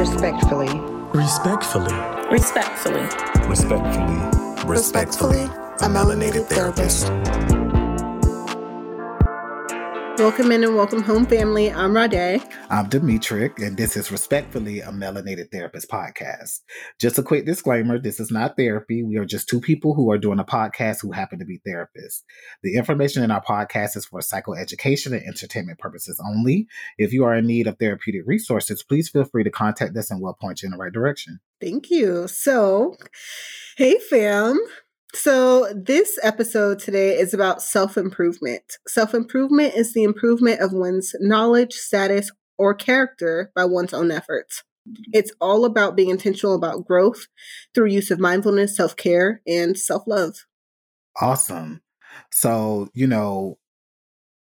Respectfully. Respectfully. Respectfully. Respectfully. Respectfully, a melanated therapist. Welcome in and welcome home, family. I'm Rade. I'm Demetric, and this is Respectfully a Melanated Therapist podcast. Just a quick disclaimer this is not therapy. We are just two people who are doing a podcast who happen to be therapists. The information in our podcast is for psychoeducation and entertainment purposes only. If you are in need of therapeutic resources, please feel free to contact us and we'll point you in the right direction. Thank you. So, hey, fam. So, this episode today is about self improvement. Self improvement is the improvement of one's knowledge, status, or character by one's own efforts. It's all about being intentional about growth through use of mindfulness, self care, and self love. Awesome. So, you know,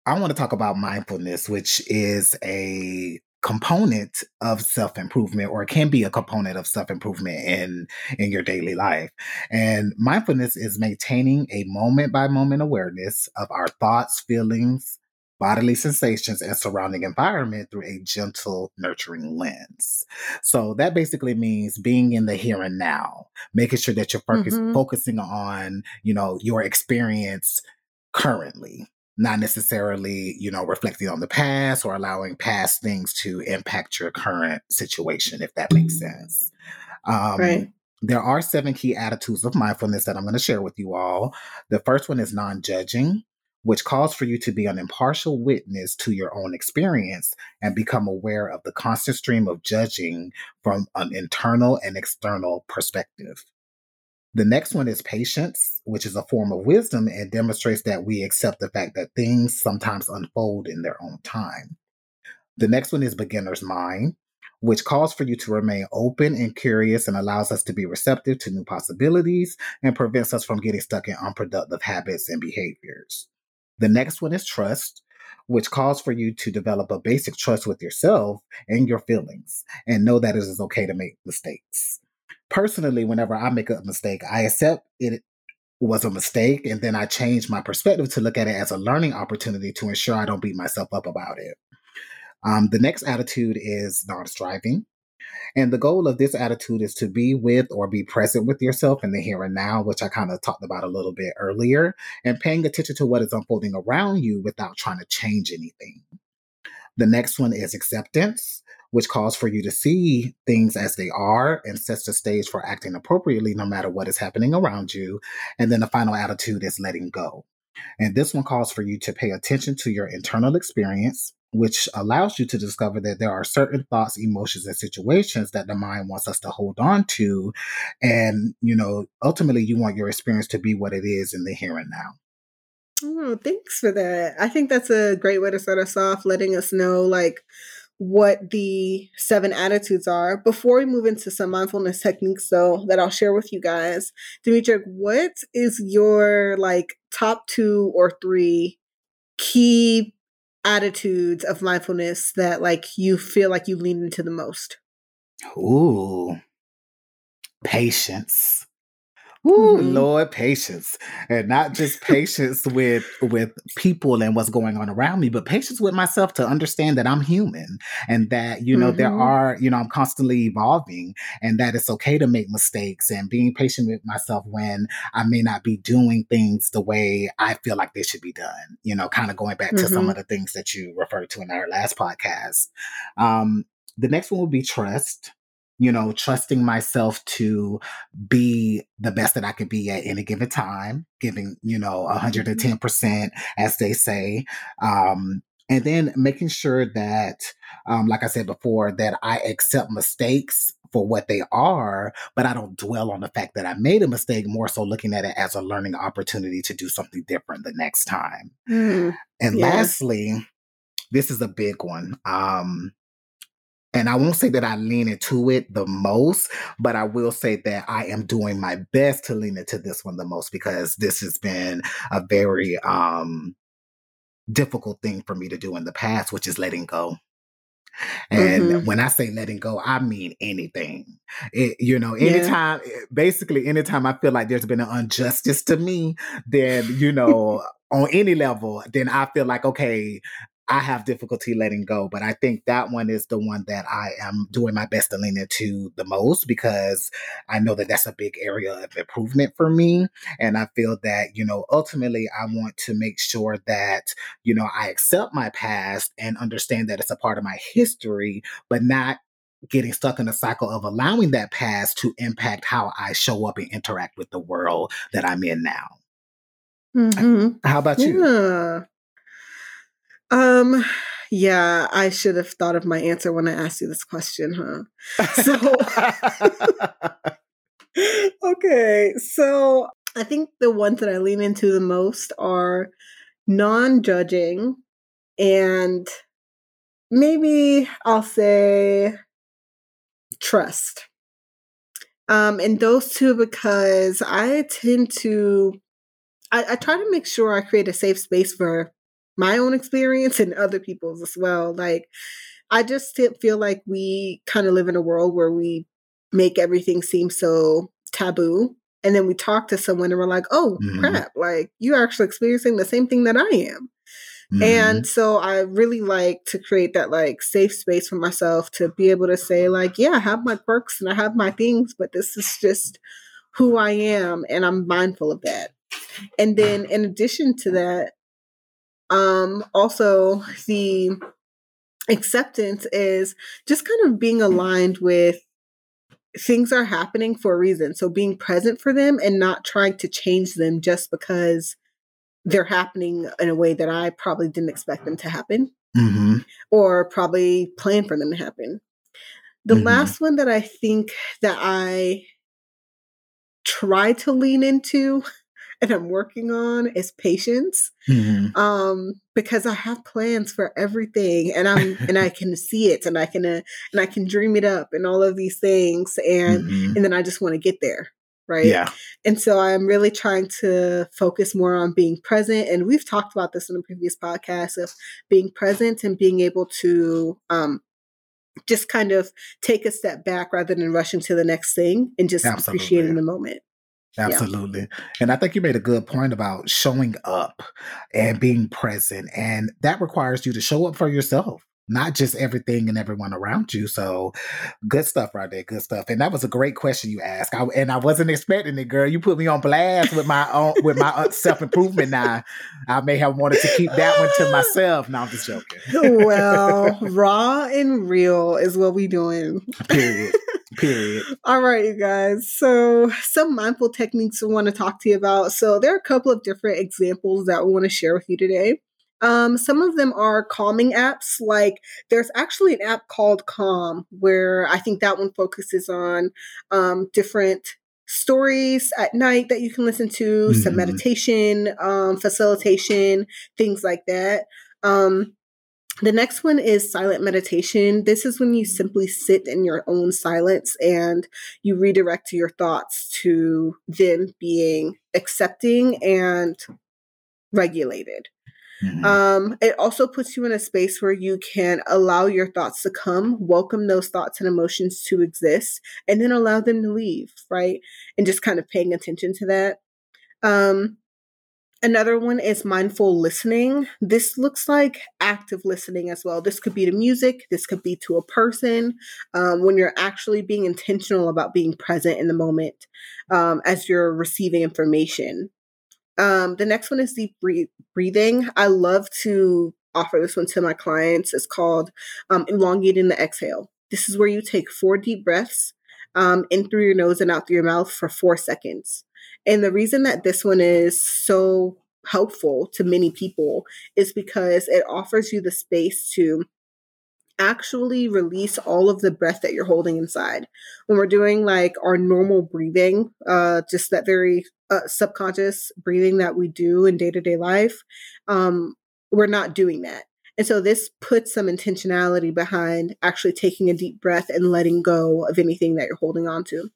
I want to talk about mindfulness, which is a component of self-improvement or it can be a component of self-improvement in in your daily life. And mindfulness is maintaining a moment by moment awareness of our thoughts feelings bodily sensations and surrounding environment through a gentle nurturing lens. So that basically means being in the here and now making sure that you're focus- mm-hmm. focusing on you know your experience currently not necessarily, you know, reflecting on the past or allowing past things to impact your current situation, if that makes sense. Um, right. There are seven key attitudes of mindfulness that I'm going to share with you all. The first one is non judging, which calls for you to be an impartial witness to your own experience and become aware of the constant stream of judging from an internal and external perspective. The next one is patience, which is a form of wisdom and demonstrates that we accept the fact that things sometimes unfold in their own time. The next one is beginner's mind, which calls for you to remain open and curious and allows us to be receptive to new possibilities and prevents us from getting stuck in unproductive habits and behaviors. The next one is trust, which calls for you to develop a basic trust with yourself and your feelings and know that it is okay to make mistakes personally, whenever I make a mistake, I accept it was a mistake and then I change my perspective to look at it as a learning opportunity to ensure I don't beat myself up about it. Um, the next attitude is non striving. And the goal of this attitude is to be with or be present with yourself in the here and now, which I kind of talked about a little bit earlier, and paying attention to what is unfolding around you without trying to change anything. The next one is acceptance which calls for you to see things as they are and sets the stage for acting appropriately no matter what is happening around you. And then the final attitude is letting go. And this one calls for you to pay attention to your internal experience, which allows you to discover that there are certain thoughts, emotions, and situations that the mind wants us to hold on to. And, you know, ultimately, you want your experience to be what it is in the here and now. Oh, thanks for that. I think that's a great way to start us off, letting us know, like, what the seven attitudes are. Before we move into some mindfulness techniques, though, that I'll share with you guys, Demetric, what is your like top two or three key attitudes of mindfulness that like you feel like you lean into the most? Ooh, patience. Ooh, mm-hmm. Lord, patience, and not just patience with with people and what's going on around me, but patience with myself to understand that I'm human and that you know mm-hmm. there are you know I'm constantly evolving and that it's okay to make mistakes and being patient with myself when I may not be doing things the way I feel like they should be done. You know, kind of going back mm-hmm. to some mm-hmm. of the things that you referred to in our last podcast. Um, the next one would be trust you know, trusting myself to be the best that I could be at any given time, giving, you know, 110%, mm-hmm. as they say. Um, and then making sure that, um, like I said before, that I accept mistakes for what they are, but I don't dwell on the fact that I made a mistake, more so looking at it as a learning opportunity to do something different the next time. Mm, and yeah. lastly, this is a big one. Um, and I won't say that I lean into it the most, but I will say that I am doing my best to lean into this one the most because this has been a very um, difficult thing for me to do in the past, which is letting go. And mm-hmm. when I say letting go, I mean anything. It, you know, anytime, yeah. basically, anytime I feel like there's been an injustice to me, then, you know, on any level, then I feel like, okay, I have difficulty letting go, but I think that one is the one that I am doing my best to lean into the most because I know that that's a big area of improvement for me. And I feel that, you know, ultimately I want to make sure that, you know, I accept my past and understand that it's a part of my history, but not getting stuck in a cycle of allowing that past to impact how I show up and interact with the world that I'm in now. Mhm. How about you? Yeah. Um, yeah, I should have thought of my answer when I asked you this question, huh? So, okay, so I think the ones that I lean into the most are non judging and maybe I'll say trust. Um, and those two because I tend to, I, I try to make sure I create a safe space for my own experience and other people's as well. Like, I just feel like we kind of live in a world where we make everything seem so taboo. And then we talk to someone and we're like, oh, Mhm. crap, like you're actually experiencing the same thing that I am. Mhm. And so I really like to create that like safe space for myself to be able to say, like, yeah, I have my quirks and I have my things, but this is just who I am. And I'm mindful of that. And then in addition to that, um, also the acceptance is just kind of being aligned with things are happening for a reason. So being present for them and not trying to change them just because they're happening in a way that I probably didn't expect them to happen Mhm. or probably plan for them to happen. The Mhm. last one that I think that I try to lean into and I'm working on is patience. Mhm. Um, because I have plans for everything and I'm and I can see it and I can uh, and I can dream it up and all of these things and Mhm. and then I just want to get there. Right. Yeah. And so I'm really trying to focus more on being present. And we've talked about this in a previous podcast of being present and being able to um, just kind of take a step back rather than rushing to the next thing and just Absolutely. appreciating the moment. Absolutely. And I think you made a good point about showing up and being present. And that requires you to show up for yourself, not just everything and everyone around you. So good stuff right there. Good stuff. And that was a great question you asked. I, and I wasn't expecting it, girl. You put me on blast with my own with my uh, self improvement now. I may have wanted to keep that one to myself. No, I'm just joking. well, raw and real is what we doing. Period. Period. All right, you guys. So, some mindful techniques we want to talk to you about. So, there are a couple of different examples that we want to share with you today. Um, some of them are calming apps. Like, there's actually an app called Calm, where I think that one focuses on um, different stories at night that you can listen to, some Mhm. meditation, um, facilitation, things like that. Um, the next one is silent meditation. This is when you simply sit in your own silence and you redirect your thoughts to them being accepting and regulated. Mhm. Um, it also puts you in a space where you can allow your thoughts to come, welcome those thoughts and emotions to exist, and then allow them to leave, right? And just kind of paying attention to that. Um, Another one is mindful listening. This looks like active listening as well. This could be to music, this could be to a person, um, when you're actually being intentional about being present in the moment um, as you're receiving information. Um, the next one is deep breath- breathing. I love to offer this one to my clients. It's called um, elongating the exhale. This is where you take four deep breaths um, in through your nose and out through your mouth for four seconds. And the reason that this one is so helpful to many people is because it offers you the space to actually release all of the breath that you're holding inside. When we're doing like our normal breathing, uh, just that very uh, subconscious breathing that we do in day to day life, um, we're not doing that. And so this puts some intentionality behind actually taking a deep breath and letting go of anything that you're holding on to.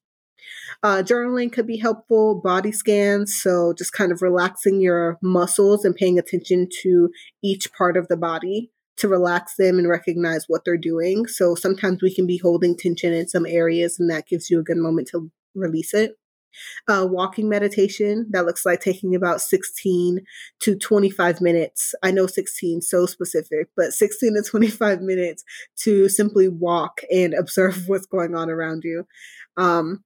Uh, journaling could be helpful, body scans. So, just kind of relaxing your muscles and paying attention to each part of the body to relax them and recognize what they're doing. So, sometimes we can be holding tension in some areas, and that gives you a good moment to release it. Uh, walking meditation that looks like taking about 16 to 25 minutes. I know 16 so specific, but 16 to 25 minutes to simply walk and observe what's going on around you. Um,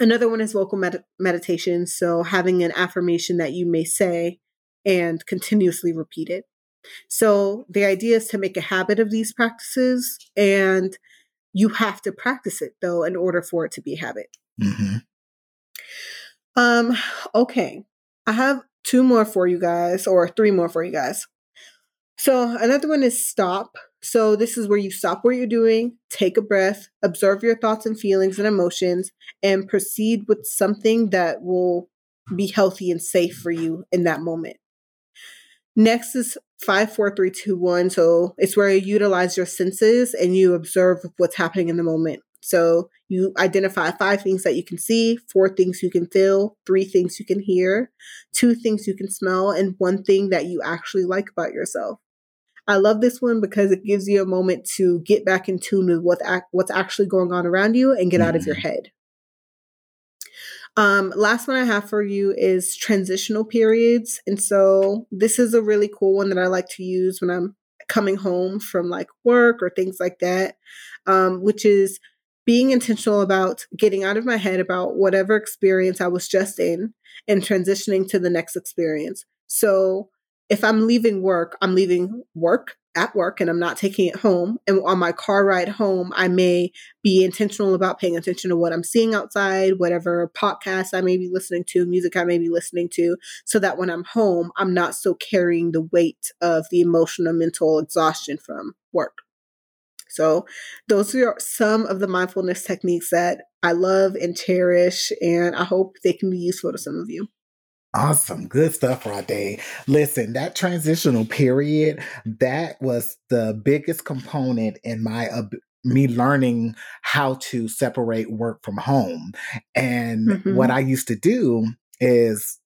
another one is vocal med- meditation. So having an affirmation that you may say and continuously repeat it. So the idea is to make a habit of these practices, and you have to practice it though in order for it to be a habit. Mm-hmm. Um, okay. I have two more for you guys, or three more for you guys. So another one is stop. So this is where you stop what you're doing, take a breath, observe your thoughts and feelings and emotions, and proceed with something that will be healthy and safe for you in that moment. Next is five, four, three, two, one. So it's where you utilize your senses and you observe what's happening in the moment. So you identify five things that you can see, four things you can feel, three things you can hear, two things you can smell, and one thing that you actually like about yourself. I love this one because it gives you a moment to get back in tune with what what's actually going on around you and get mm-hmm. out of your mm-hmm. head. Um, last one I have for you is transitional periods. And so this is a really cool one that I like to use when I'm coming home from like work or things like that, um, which is being intentional about getting out of my head about whatever experience I was just in and transitioning to the next experience. So if I'm leaving work, I'm leaving work at work and I'm not taking it home. And on my car ride home, I may be intentional about paying attention to what I'm seeing outside, whatever podcast I may be listening to, music I may be listening to, so that when I'm home, I'm not so carrying the weight of the emotional, mental exhaustion from work. So, those are some of the mindfulness techniques that I love and cherish, and I hope they can be useful to some of you. Awesome. Good stuff, Rade. Listen, that transitional period, that was the biggest component in my uh, me learning how to separate work from home. And mm-hmm. what I used to do is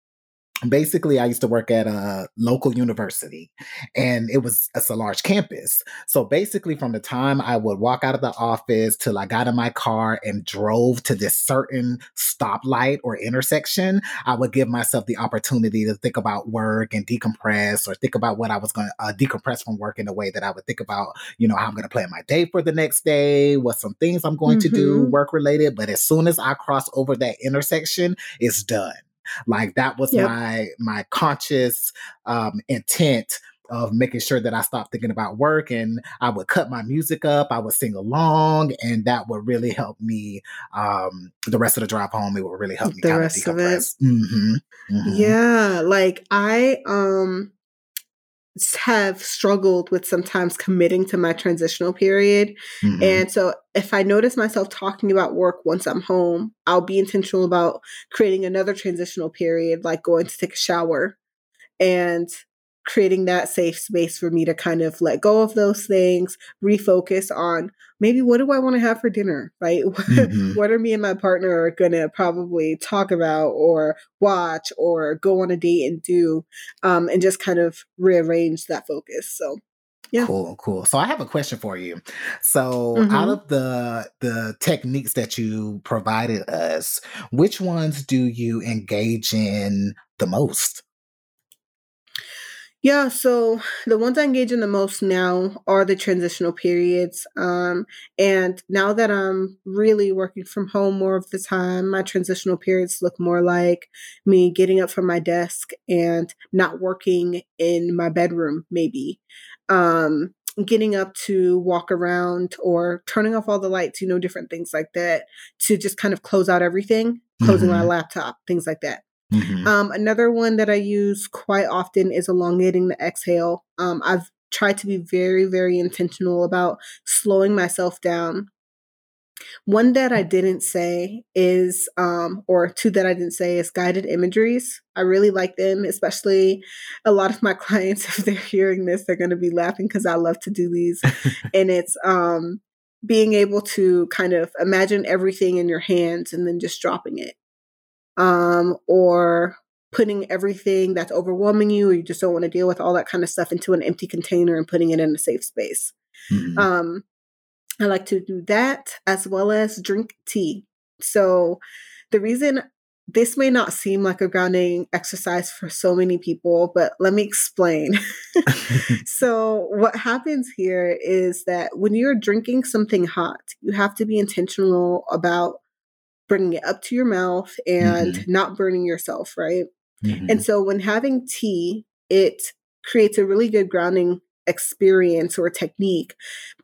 basically i used to work at a local university and it was it's a large campus so basically from the time i would walk out of the office till i got in my car and drove to this certain stoplight or intersection i would give myself the opportunity to think about work and decompress or think about what i was going to uh, decompress from work in a way that i would think about you know how i'm going to plan my day for the next day what some things i'm going mm-hmm. to do mm-hmm. work related but as soon as i cross over that intersection it's done like that was yep. my my conscious um, intent of making sure that I stopped thinking about work and I would cut my music up, I would sing along, and that would really help me. Um, the rest of the drive home, it would really help me the kind rest of decompress. Of it. Mm-hmm. Mm-hmm. Yeah, like I um have struggled with sometimes committing to my transitional period. Mm-hmm. And so if I notice myself talking about work once I'm home, I'll be intentional about creating another transitional period, like going to take a shower and creating that safe space for me to kind of let go of those things, refocus on maybe what do I want to have for dinner, right? Mm-hmm. what are me and my partner going to probably talk about or watch or go on a date and do, um, and just kind of rearrange that focus. So. Yeah. Cool, cool. So I have a question for you. So mm-hmm. out of the the techniques that you provided us, which ones do you engage in the most? Yeah, so the ones I engage in the most now are the transitional periods. Um, and now that I'm really working from home more of the time, my transitional periods look more like me getting up from my desk and not working in my bedroom, maybe. Um, getting up to walk around or turning off all the lights, you know, different things like that to just kind of close out everything, closing mm-hmm. my laptop, things like that. Mm-hmm. Um, another one that I use quite often is elongating the exhale. Um, I've tried to be very, very intentional about slowing myself down. One that I didn't say is, um, or two that I didn't say is guided imageries. I really like them, especially a lot of my clients, if they're hearing this, they're going to be laughing because I love to do these. and it's um, being able to kind of imagine everything in your hands and then just dropping it um, or putting everything that's overwhelming you or you just don't want to deal with all that kind of stuff into an empty container and putting it in a safe space. Mm-hmm. Um, I like to do that as well as drink tea. So the reason this may not seem like a grounding exercise for so many people, but let me explain. so, what happens here is that when you're drinking something hot, you have to be intentional about bringing it up to your mouth and mm-hmm. not burning yourself, right? Mm-hmm. And so, when having tea, it creates a really good grounding experience or technique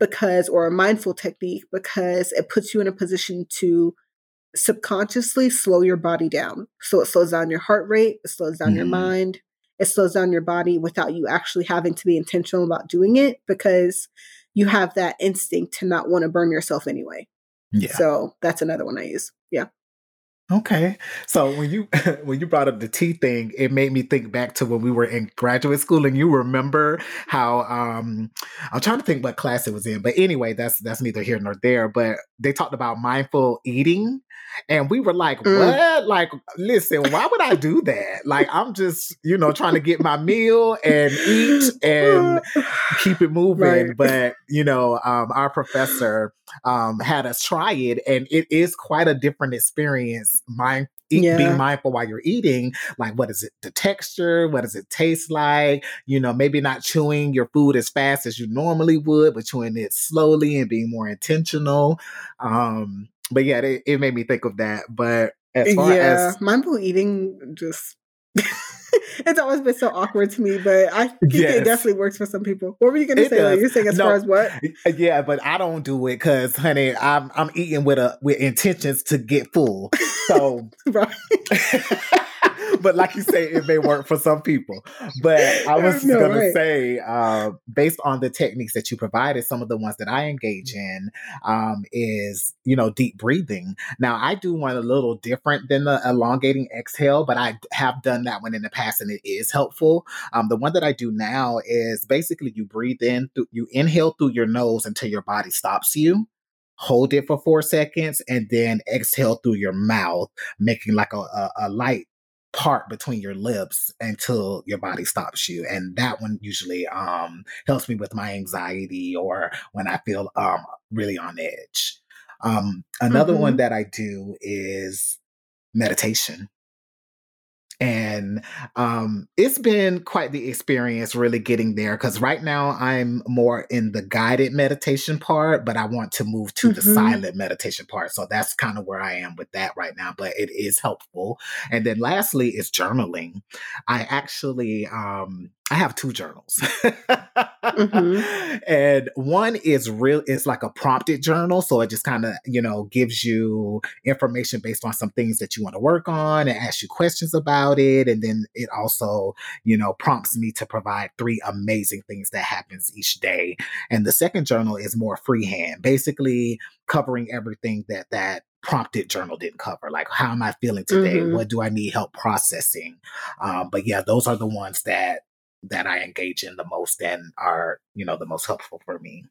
because, or a mindful technique, because it puts you in a position to subconsciously slow your body down. So it slows down your heart rate, it slows down mm. your mind, it slows down your body without you actually having to be intentional about doing it because you have that instinct to not want to burn yourself anyway. Yeah. So that's another one I use. Yeah. Okay. So when you when you brought up the tea thing, it made me think back to when we were in graduate school and you remember how um I'm trying to think what class it was in. But anyway, that's that's neither here nor there, but they talked about mindful eating and we were like, mm. "What? Like listen, why would I do that? Like I'm just, you know, trying to get my meal and eat and keep it moving." Right. But, you know, um our professor um had us try it and it is quite a different experience mind Eat, yeah. being mindful while you're eating like what is it the texture what does it taste like? You know maybe not chewing your food as fast as you normally would but chewing it slowly and being more intentional. Um but yeah it, it made me think of that. But as far yeah as mindful eating just it's always been so awkward to me, but I think yes. it definitely works for some people. What were you going to say? Like, you're saying as no, far as what? Yeah, but I don't do it because, honey, I'm I'm eating with a with intentions to get full. So, right. but like you say, it may work for some people. But I was no, gonna say, uh, based on the techniques that you provided, some of the ones that I engage in um, is you know deep breathing. Now I do one a little different than the elongating exhale, but I have done that one in the past, and it is helpful. Um, the one that I do now is basically you breathe in, through, you inhale through your nose until your body stops you hold it for four seconds and then exhale through your mouth, making like a, a, a, light part between your lips until your body stops you and that one usually um helps me with my anxiety or when i feel um really on edge um another mm-hmm. one that i do is meditation and um, it's been quite the experience really getting there because right now I'm more in the guided meditation part, but I want to move to mm-hmm. the silent meditation part. So that's kind of where I am with that right now, but it is helpful. And then lastly is journaling. I actually um, I have two journals. mm-hmm. And one is real it's like a prompted journal. So it just kind of, you know, gives you information based on some things that you want to work on and asks you questions about it. And then it also, you know, prompts me to provide three amazing things that happens each day. And the second journal is more freehand, basically covering everything that that prompted journal didn't cover like how am i feeling today mm-hmm. what do i need help processing um, but yeah those are the ones that that I engage in the most and are, you know, the most helpful for me.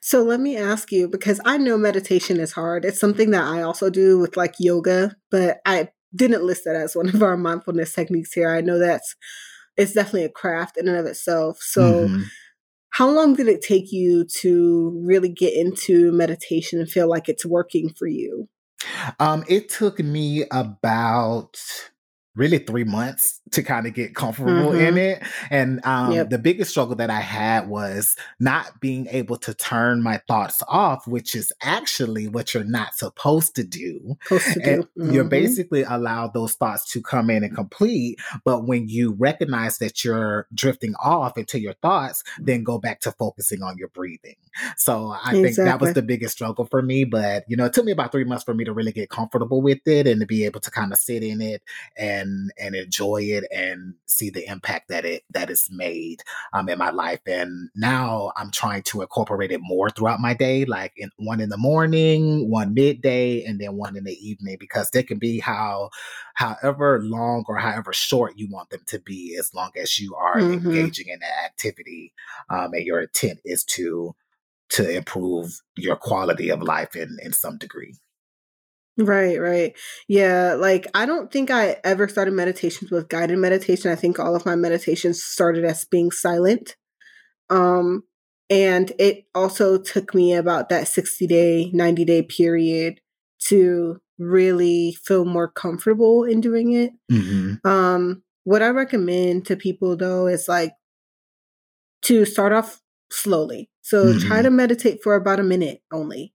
So let me ask you because I know meditation is hard. It's something that I also do with like yoga, but I didn't list that as one of our mindfulness techniques here. I know that's it's definitely a craft in and of itself. So mm-hmm. how long did it take you to really get into meditation and feel like it's working for you? Um, it took me about really three months to kind of get comfortable mm-hmm. in it. And um, yep. the biggest struggle that I had was not being able to turn my thoughts off, which is actually what you're not supposed to do. Supposed to do. Mm-hmm. You're basically allowed those thoughts to come in and complete. But when you recognize that you're drifting off into your thoughts, then go back to focusing on your breathing. So I exactly. think that was the biggest struggle for me. But, you know, it took me about three months for me to really get comfortable with it and to be able to kind of sit in it and and and enjoy it and see the impact that it that is made um, in my life. And now I'm trying to incorporate it more throughout my day, like in one in the morning, one midday, and then one in the evening, because they can be how however long or however short you want them to be, as long as you are mm-hmm. engaging in that activity um, and your intent is to to improve your quality of life in in some degree. Right, right. Yeah, like I don't think I ever started meditations with guided meditation. I think all of my meditations started as being silent. Um and it also took me about that 60 day, 90 day period to really feel more comfortable in doing it. Mm-hmm. Um, what I recommend to people though is like to start off slowly. So try Mhm. to meditate for about a minute only.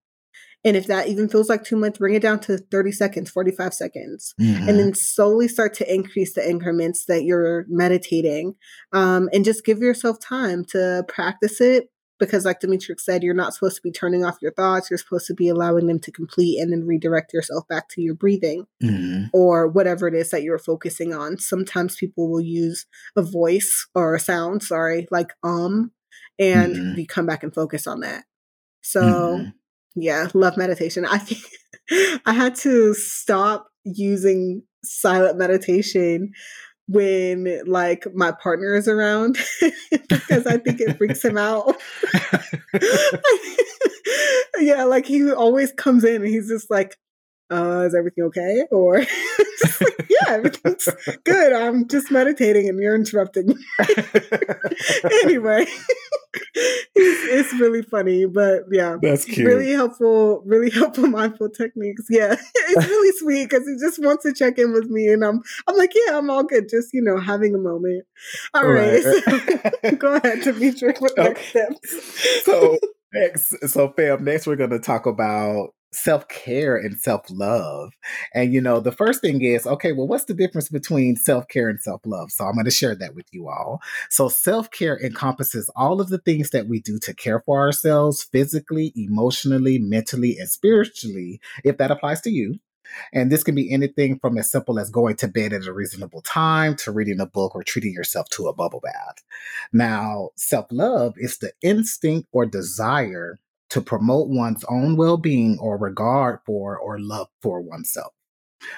And if that even feels like too much, bring it down to 30 seconds, 45 seconds Mhm. and then slowly start to increase the increments that you're meditating um, and just give yourself time to practice it because like demetrix said you're not supposed to be turning off your thoughts you're supposed to be allowing them to complete and then redirect yourself back to your breathing Mhm. or whatever it is that you're focusing on sometimes people will use a voice or a sound sorry like um and Mhm. you come back and focus on that so Mhm. Yeah, love meditation. I think I had to stop using silent meditation when like my partner is around because I think it freaks him out. yeah, like he always comes in and he's just like, uh, is everything okay? Or like, yeah, everything's good. I'm just meditating and you're interrupting me. anyway, it's, it's really funny, but yeah, That's cute. really helpful, really helpful mindful techniques. Yeah, it's really sweet because he just wants to check in with me, and I'm I'm like, yeah, I'm all good, just you know, having a moment. All right, so, go ahead, Demetric, with next Okay. steps. so next, so fam, next we're going to talk about self care and self love. And you know, the first thing is okay. Well, what's the difference between self care and self love? So I'm going to share that with you all. So self care encompasses all of the things that we do to care for ourselves physically, emotionally, mentally, and spiritually. If that applies to you. And this can be anything from as simple as going to bed at a reasonable time to reading a book or treating yourself to a bubble bath. Now, self love is the instinct or desire to promote one's own well being or regard for or love for oneself.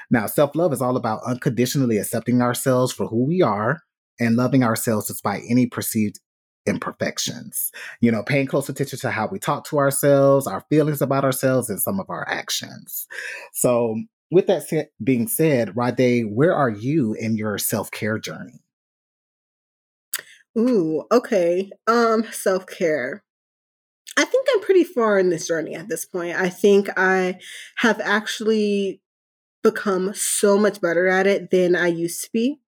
Now, self love is all about unconditionally accepting ourselves for who we are and loving ourselves despite any perceived imperfections. You know, paying close attention to how we talk to ourselves, our feelings about ourselves, and some of our actions. So, with that sa- being said, Rade, where are you in your self care journey? Ooh, okay. Um, self care. I think I'm pretty far in this journey at this point. I think I have actually become so much better at it than I used to be.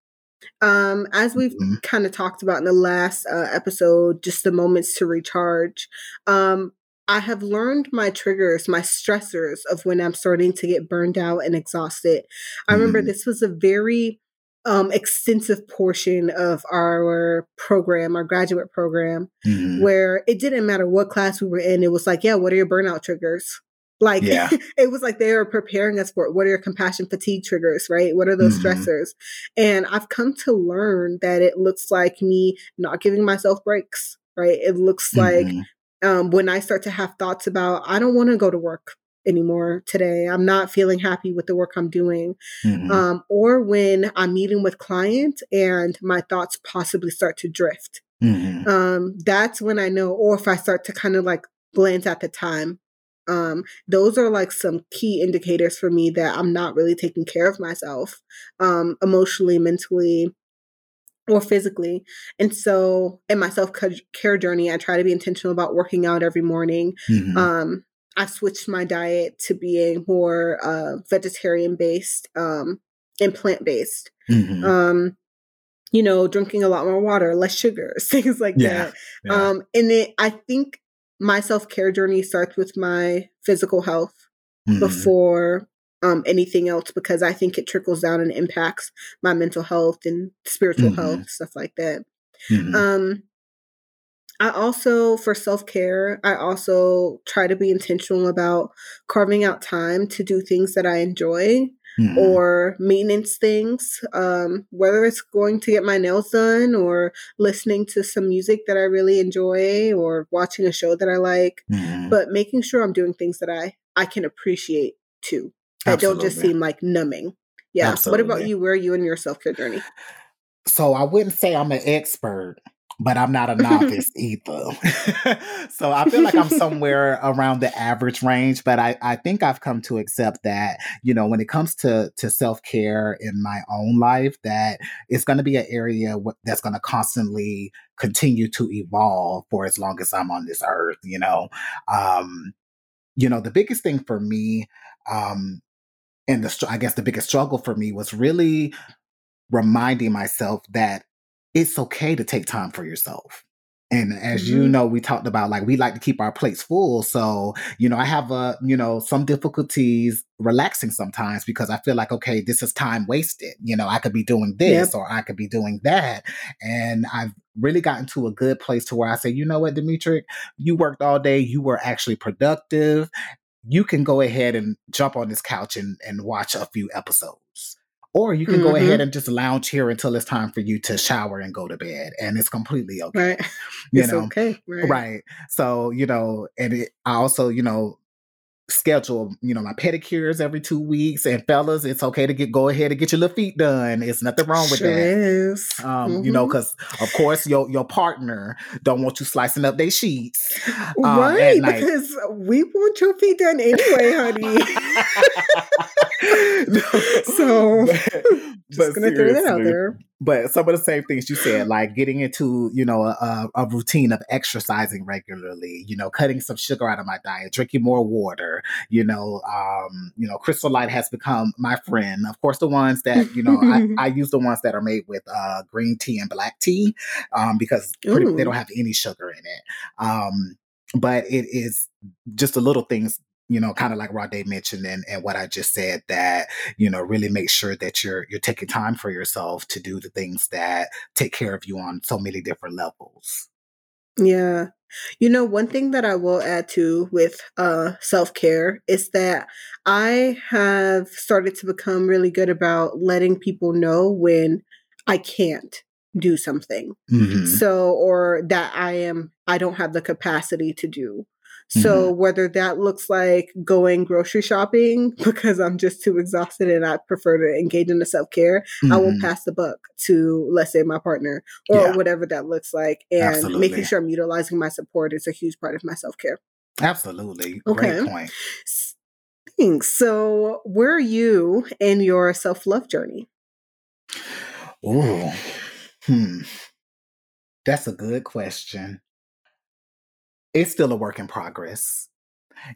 Um, as we've Mhm. kind of talked about in the last uh, episode, just the moments to recharge. Um, I have learned my triggers, my stressors of when I'm starting to get burned out and exhausted. I remember Mhm. this was a very um, extensive portion of our program, our graduate program, Mhm. where it didn't matter what class we were in. It was like, yeah, what are your burnout triggers? Like, Yeah. it was like they were preparing us for it. What are your compassion fatigue triggers, right? What are those Mhm. stressors? And I've come to learn that it looks like me not giving myself breaks, right? It looks like Mhm. um, when I start to have thoughts about, I don't want to go to work anymore today. I'm not feeling happy with the work I'm doing. Mhm. Um, or when I'm meeting with clients and my thoughts possibly start to drift. Mhm. Um, that's when I know, or if I start to kind of like glance at the time. Um, those are like some key indicators for me that I'm not really taking care of myself, um, emotionally, mentally, or physically. And so in my self care journey, I try to be intentional about working out every morning. Mhm. Um, I switched my diet to being more uh, vegetarian based um, and plant based. Mhm. Um, you know, drinking a lot more water, less sugars, things like Yeah, that. yeah. Um, and it, I think my self care journey starts with my physical health Mhm. before um, anything else because I think it trickles down and impacts my mental health and spiritual Mhm. health, stuff like that. Mhm. Um, I also, for self care, I also try to be intentional about carving out time to do things that I enjoy Mhm. or maintenance things, um, whether it's going to get my nails done or listening to some music that I really enjoy or watching a show that I like, Mhm. but making sure I'm doing things that I, I can appreciate too, that don't just seem like numbing. Yeah. What about you? Where are you in your self care journey? So I wouldn't say I'm an expert, but I'm not a novice either. so I feel like I'm somewhere around the average range, but I, I think I've come to accept that, you know, when it comes to, to self-care in my own life, that it's going to be an area that's going to constantly continue to evolve for as long as I'm on this earth, you know. Um, you know, the biggest thing for me Um, and the I guess the biggest struggle for me was really reminding myself that it's okay to take time for yourself. And as mm-hmm. you know, we talked about like we like to keep our plates full. So, you know, I have a, you know, some difficulties relaxing sometimes because I feel like, okay, this is time wasted. You know, I could be doing this yep. or I could be doing that. And I've really gotten to a good place to where I say, you know what, Demetric, you worked all day, you were actually productive. You can go ahead and jump on this couch and, and watch a few episodes or you can mm-hmm. go ahead and just lounge here until it's time for you to shower and go to bed and it's completely okay right you it's know okay right. right so you know and it, i also you know schedule, you know, my pedicures every two weeks. And fellas, it's okay to get go ahead and get your little feet done. It's nothing wrong with sure that. Um, mm-hmm. you know, because of course your your partner don't want you slicing up their sheets. Um, right, because we want your feet done anyway, honey. so just gonna throw that out there but some of the same things you said, like getting into, you know, a, a, routine of exercising regularly, you know, cutting some sugar out of my diet, drinking more water, you know, um, you know, Crystal Light has become my friend. Of course, the ones that, you know, I, I, use the ones that are made with uh, green tea and black tea um, because pretty, they don't have any sugar in it. Um, but it is just the little things you know, kind of like Rod Rade mentioned and, and what I just said that, you know, really make sure that you're you're taking time for yourself to do the things that take care of you on so many different levels. Yeah. You know, one thing that I will add to with uh self-care is that I have started to become really good about letting people know when I can't do something. Mm-hmm. So or that I am I don't have the capacity to do. So mm-hmm. whether that looks like going grocery shopping because I'm just too exhausted and I prefer to engage in the self care, mm-hmm. I will mm-hmm. pass the buck to let's say my partner or yeah. whatever that looks like, and Absolutely. making sure I'm utilizing my support is a huge part of my self care. Absolutely, okay. great point. Thanks. So, where are you in your self love journey? Oh, hmm. That's a good question it's still a work in progress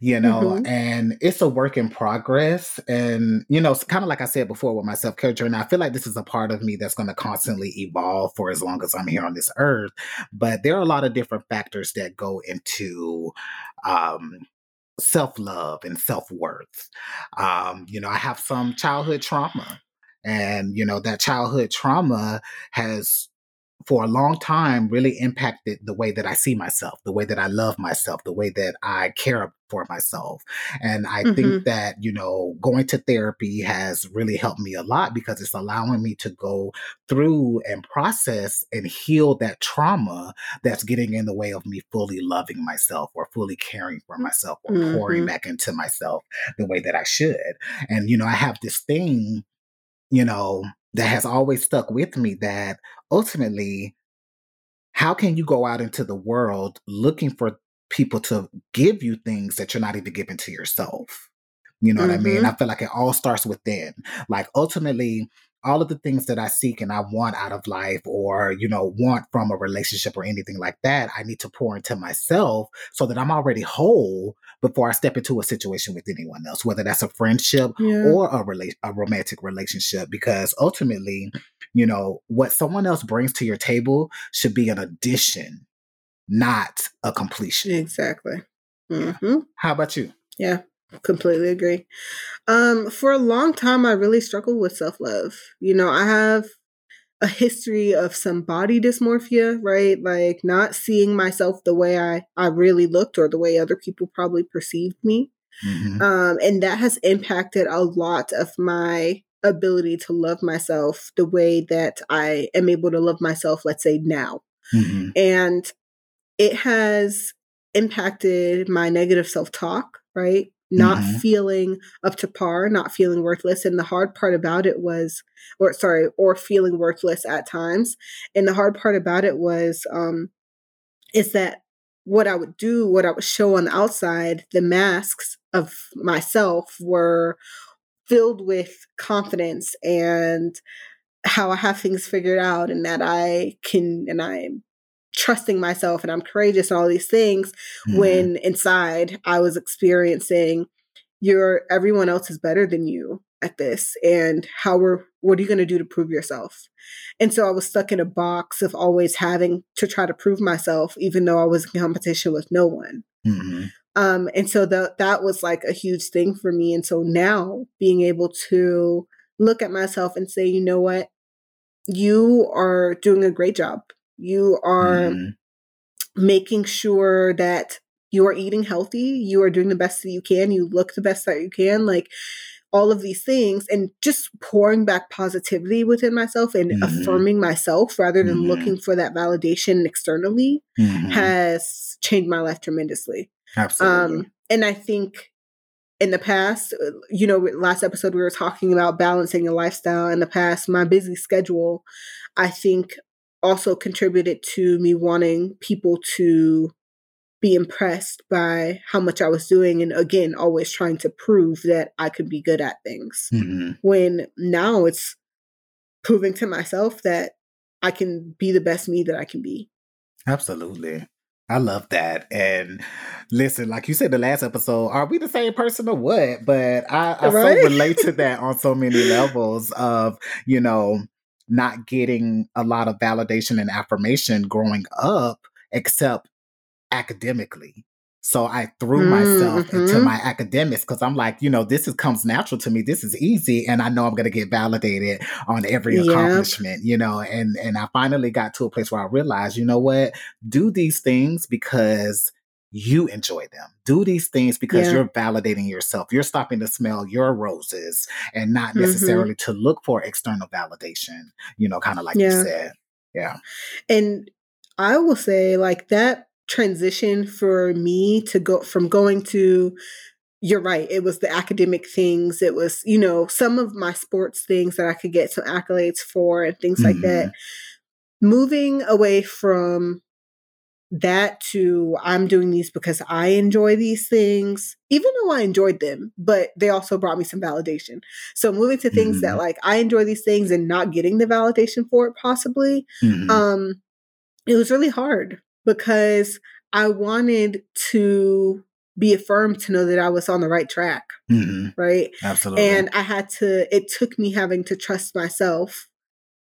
you know mm-hmm. and it's a work in progress and you know it's kind of like i said before with my self-care journey i feel like this is a part of me that's going to constantly evolve for as long as i'm here on this earth but there are a lot of different factors that go into um, self-love and self-worth um, you know i have some childhood trauma and you know that childhood trauma has for a long time really impacted the way that I see myself, the way that I love myself, the way that I care for myself. And I mm-hmm. think that, you know, going to therapy has really helped me a lot because it's allowing me to go through and process and heal that trauma that's getting in the way of me fully loving myself or fully caring for myself or mm-hmm. pouring back into myself the way that I should. And, you know, I have this thing, you know, that has always stuck with me that ultimately, how can you go out into the world looking for people to give you things that you're not even giving to yourself? You know mm-hmm. what I mean? Mm-hmm. I feel like it all starts within. Like ultimately, all of the things that I seek and I want out of life or, you know, want from a relationship or anything like that, I need to pour into myself so that I'm already whole before I step into a situation with anyone else, whether that's a friendship yeah. or a rela- a romantic relationship because ultimately, you know, what someone else brings to your table should be an addition, not a completion. Exactly. Mm-hmm. How about you? Yeah. Completely agree. Um, for a long time, I really struggled with self love. You know, I have a history of some body dysmorphia, right? Like not seeing myself the way I, I really looked or the way other people probably perceived me. Mm-hmm. Um, and that has impacted a lot of my ability to love myself the way that I am able to love myself, let's say now. Mm-hmm. And it has impacted my negative self talk, right? Not mm-hmm. feeling up to par, not feeling worthless. And the hard part about it was, or sorry, or feeling worthless at times. And the hard part about it was, um, is that what I would do, what I would show on the outside, the masks of myself were filled with confidence and how I have things figured out and that I can, and I'm trusting myself and I'm courageous and all these things mm-hmm. when inside I was experiencing you're everyone else is better than you at this and how we're what are you going to do to prove yourself and so i was stuck in a box of always having to try to prove myself even though i was in competition with no one Mm-hmm. um and so that that was like a huge thing for me and so now being able to look at myself and say you know what you are doing a great job you are Mhm. making sure that you are eating healthy, you are doing the best that you can, you look the best that you can, like all of these things, and just pouring back positivity within myself and Mhm. affirming myself rather than Mhm. looking for that validation externally Mhm. has changed my life tremendously. Absolutely. Um, and I think in the past, uh, you know, last episode we were talking about balancing a lifestyle. In the past, my busy schedule, I think, also contributed to me wanting people to be impressed by how much I was doing. And again, always trying to prove that I could be good at things. Mhm. When now it's proving to myself that I can be the best me that I can be. Absolutely. I love that. And listen, like you said the last episode, are we the same person or what? But I, I Right? so relate to that on so many levels of, you know, not getting a lot of validation and affirmation growing up, except academically. So I threw Mm, myself into mhm. my academics because I'm like, you know, this is comes natural to me. This is easy, and I know I'm going to get validated on every Yep. accomplishment. You know, and and I finally got to a place where I realized, you know what, do these things because you enjoy them. Do these things because Yeah. you're validating yourself. You're stopping to smell your roses and not Mhm. necessarily to look for external validation. You know, kind of like you said. Yeah. And I will say, like, that transition for me to go from going to, you're right, it was the academic things. It was, you know, some of my sports things that I could get some accolades for and things like that. Moving away from that to I'm doing these because I enjoy these things, even though I enjoyed them, but they also brought me some validation. So moving to things that Mhm. like I enjoy these things and not getting the validation for it possibly Mhm. um it was really hard because i wanted to be affirmed to know that i was on the right track Mhm. right Absolutely. and i had to it took me having to trust myself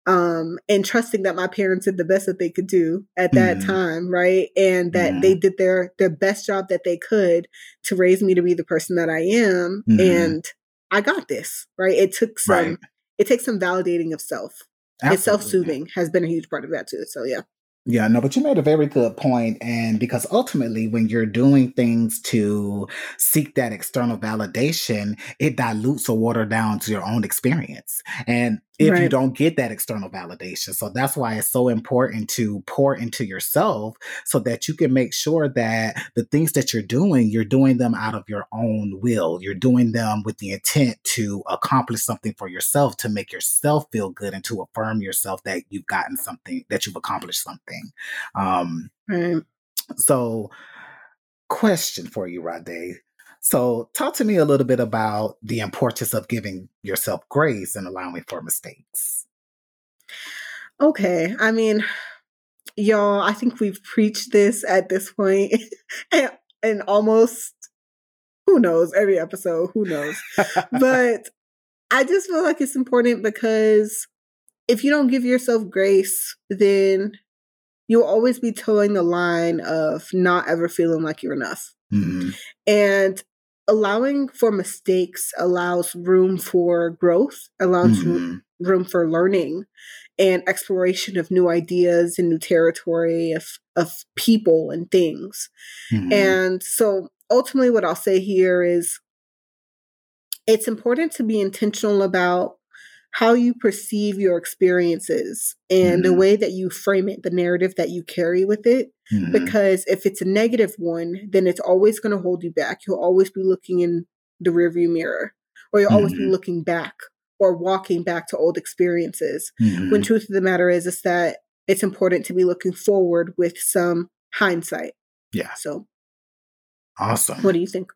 um and trusting that my parents did the best that they could do at that Mhm. time right and that they did their their best job that they could to raise me to be the person that i am Mhm. and i got this right it took some Right. it takes some validating of self Absolutely. self-soothing has been a huge part of that too so yeah Yeah, no, but you made a very good point, And because ultimately, when you're doing things to seek that external validation, it dilutes or water down to your own experience. And if you don't get that external validation, so that's why it's so important to pour into yourself so that you can make sure that the things that you're doing, you're doing them out of your own will. You're doing them with the intent to accomplish something for yourself, to make yourself feel good, and to affirm yourself that you've gotten something, that you've accomplished something. Um, right so, question for you, Rade. So, talk to me a little bit about the importance of giving yourself grace and allowing for mistakes. Okay. I mean, y'all, I think we've preached this at this point and, and almost who knows every episode, who knows. But I just feel like it's important because if you don't give yourself grace, then you'll always be towing the line of not ever feeling like you're enough. Mhm. And allowing for mistakes allows room for growth, allows Mhm. room for learning and exploration of new ideas and new territory of, of people and things. Mhm. And so ultimately, what I'll say here is it's important to be intentional about how you perceive your experiences and the Mhm. way that you frame it, the narrative that you carry with it. Mhm. Because if it's a negative one, then it's always going to hold you back. You'll always be looking in the rearview mirror, or you'll always be Mhm. looking back or walking back to old experiences. When truth of the matter is, is that it's important to be looking forward with some hindsight. yeah, So, awesome. what do you think?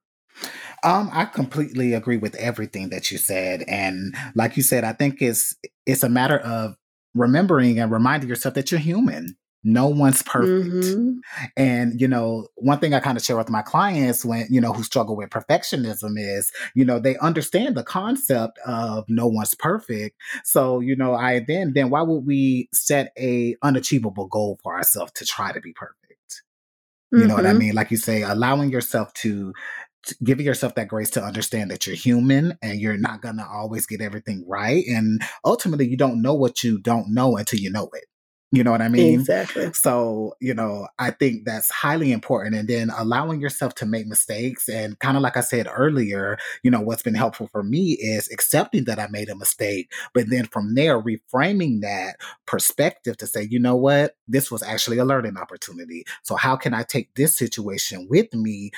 Um, I completely agree with everything that you said, and like you said, I think it's it's a matter of remembering and reminding yourself that you're human. No one's perfect. Mhm. And, you know, one thing I kind of share with my clients when, you know, who struggle with perfectionism is, you know, they understand the concept of no one's perfect. So, you know, I then, then why would we set a unachievable goal for ourselves to try to be perfect? You know what I Mhm. mean? Like you say, allowing yourself to giving yourself that grace to understand that you're human and you're not going to always get everything right. And ultimately, you don't know what you don't know until you know it. You know what I mean? Exactly. So, you know, I think that's highly important. And then allowing yourself to make mistakes. And kind of like I said earlier, you know, what's been helpful for me is accepting that I made a mistake, but then from there, reframing that perspective to say, you know what, this was actually a learning opportunity. So, how can I take this situation with me?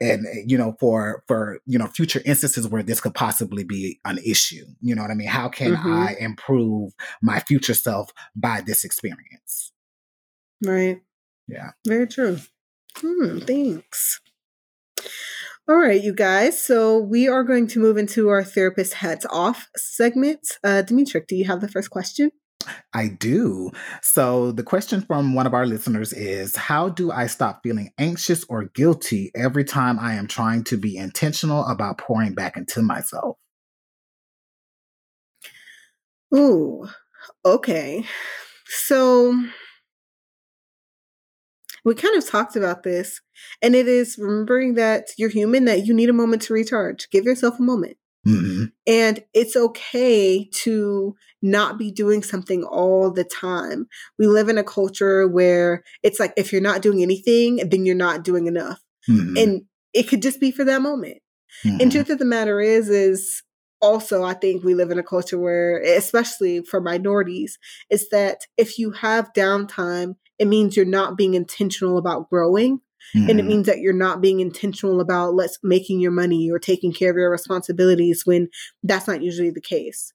And eh, you know for for you know future instances where this could possibly be an issue you know what i mean how can Mhm. i improve my future self by this experience Right. yeah Very true. Hmm, thanks. All right, you guys. So we are going to move into our therapist hats off segment. Uh, Demetric, do you have the first question? I do. So, the question from one of our listeners is How do I stop feeling anxious or guilty every time I am trying to be intentional about pouring back into myself? Ooh, okay. So we kind of talked about this, and it is remembering that you're human, that you need a moment to recharge. Give yourself a moment. Hmm And it's okay to not be doing something all the time. We live in a culture where it's like if you're not doing anything, then you're not doing enough. hmm And it could just be for that moment. And hmm truth of the matter is, is also I think we live in a culture where, especially for minorities, is that if you have downtime, it means you're not being intentional about growing and it hmm means that you're not being intentional about let's making your money or taking care of your responsibilities when that's not usually the case.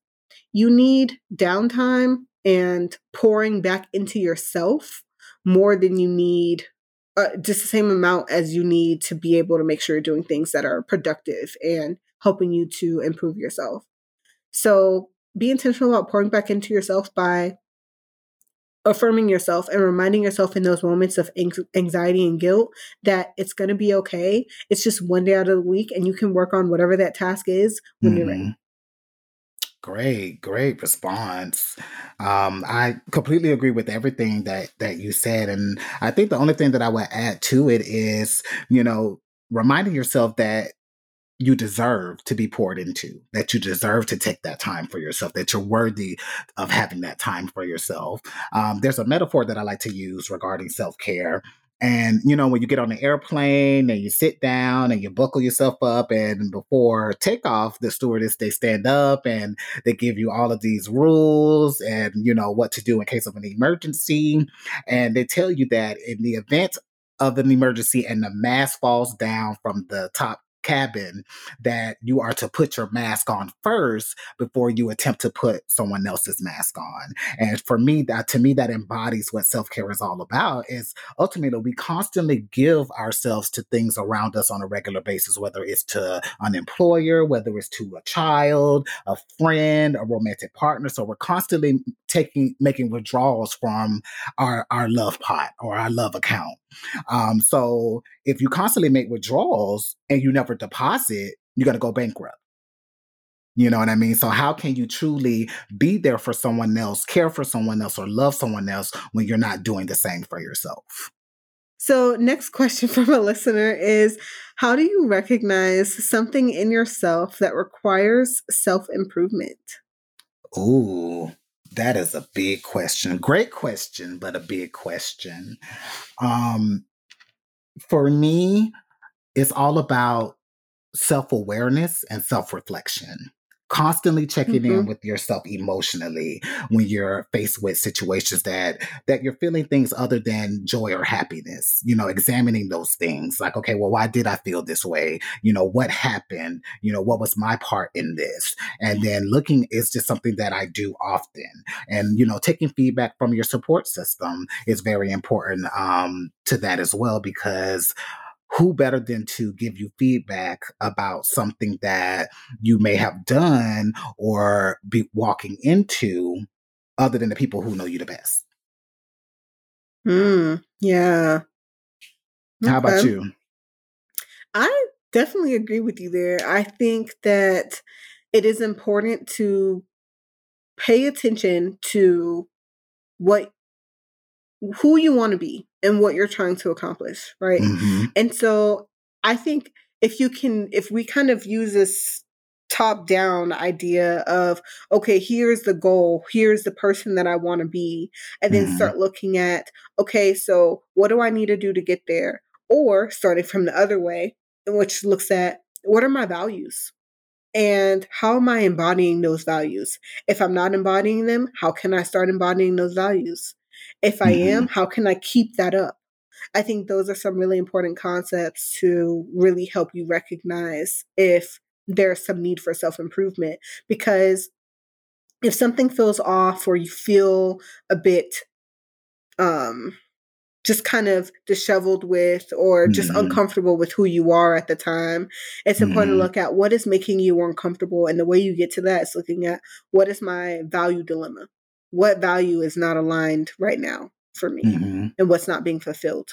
You need downtime and pouring back into yourself more than you need uh, just the same amount as you need to be able to make sure you're doing things that are productive and helping you to improve yourself. So be intentional about pouring back into yourself by affirming yourself and reminding yourself in those moments of anxiety and guilt that it's going to be okay. It's just one day out of the week and you can work on whatever that task is when you're ready. Mhm. Great, great response. Um, I completely agree with everything that that you said, and I think the only thing that I would add to it is, you know, reminding yourself that you deserve to be poured into, that you deserve to take that time for yourself, that you're worthy of having that time for yourself. Um, there's a metaphor that I like to use regarding self care. And, you know, when you get on the airplane and you sit down and you buckle yourself up, and before takeoff, the stewardess, they stand up and they give you all of these rules and, you know, what to do in case of an emergency. And they tell you that in the event of an emergency and the mask falls down from the top cabin that you are to put your mask on first before you attempt to put someone else's mask on. And for me that to me that embodies what self-care is all about is ultimately we constantly give ourselves to things around us on a regular basis whether it's to an employer whether it's to a child a friend a romantic partner. So we're constantly taking making withdrawals from our our love pot or our love account. Um, so if you constantly make withdrawals and you never deposit, you're going to go bankrupt. You know what I mean? So, how can you truly be there for someone else, care for someone else, or love someone else when you're not doing the same for yourself? So, next question from a listener is How do you recognize something in yourself that requires self improvement? Ooh, that is a big question. Great question, but a big question. Um, for me, it's all about self awareness and self reflection. Constantly checking in Mhm. with yourself emotionally when you're faced with situations that that you're feeling things other than joy or happiness. You know, examining those things like, okay, well, why did I feel this way? You know, what happened? You know, what was my part in this? And then looking is just something that I do often. And you know, taking feedback from your support system is very important um, to that as well because who better than to give you feedback about something that you may have done or be walking into other than the people who know you the best Mm, yeah. How about you? I definitely agree with you there. I think that it is important to pay attention to what who you want to be and what you're trying to accomplish, right? hmm And so I think if you can, if we kind of use this top down idea of, okay, here's the goal, here's the person that I want to be, and then Mhm. start looking at, okay, so what do I need to do to get there? Or starting from the other way, which looks at what are my values? And how am I embodying those values? If I'm not embodying them, how can I start embodying those values? If I am, how can I keep that up? I think those are some really important concepts to really help you recognize if there's some need for self improvement. Because if something feels off or you feel a bit um, just kind of disheveled with or just Mhm. uncomfortable with who you are at the time, it's important Mhm. to look at what is making you uncomfortable. And the way you get to that is looking at what is my value dilemma? What value is not aligned right now for me hmm and what's not being fulfilled?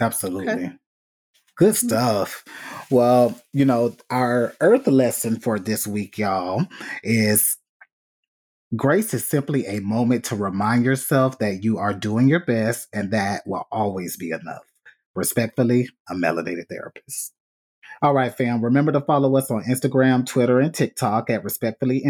Absolutely. Good stuff. Well, you know, our earth lesson for this week, y'all, is grace is simply a moment to remind yourself that you are doing your best and that will always be enough. Respectfully, a melanated therapist. All right, fam. Remember to follow us on Instagram, Twitter, and TikTok at respectfullymt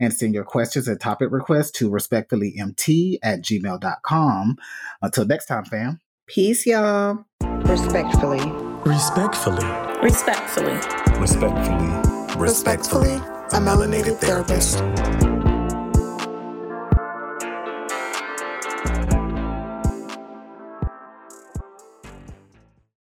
and send your questions and topic requests to respectfullymt at gmail.com. Until next time, fam. Peace, y'all. Respectfully. Respectfully. Respectfully. Respectfully. Respectfully, a melanated therapist.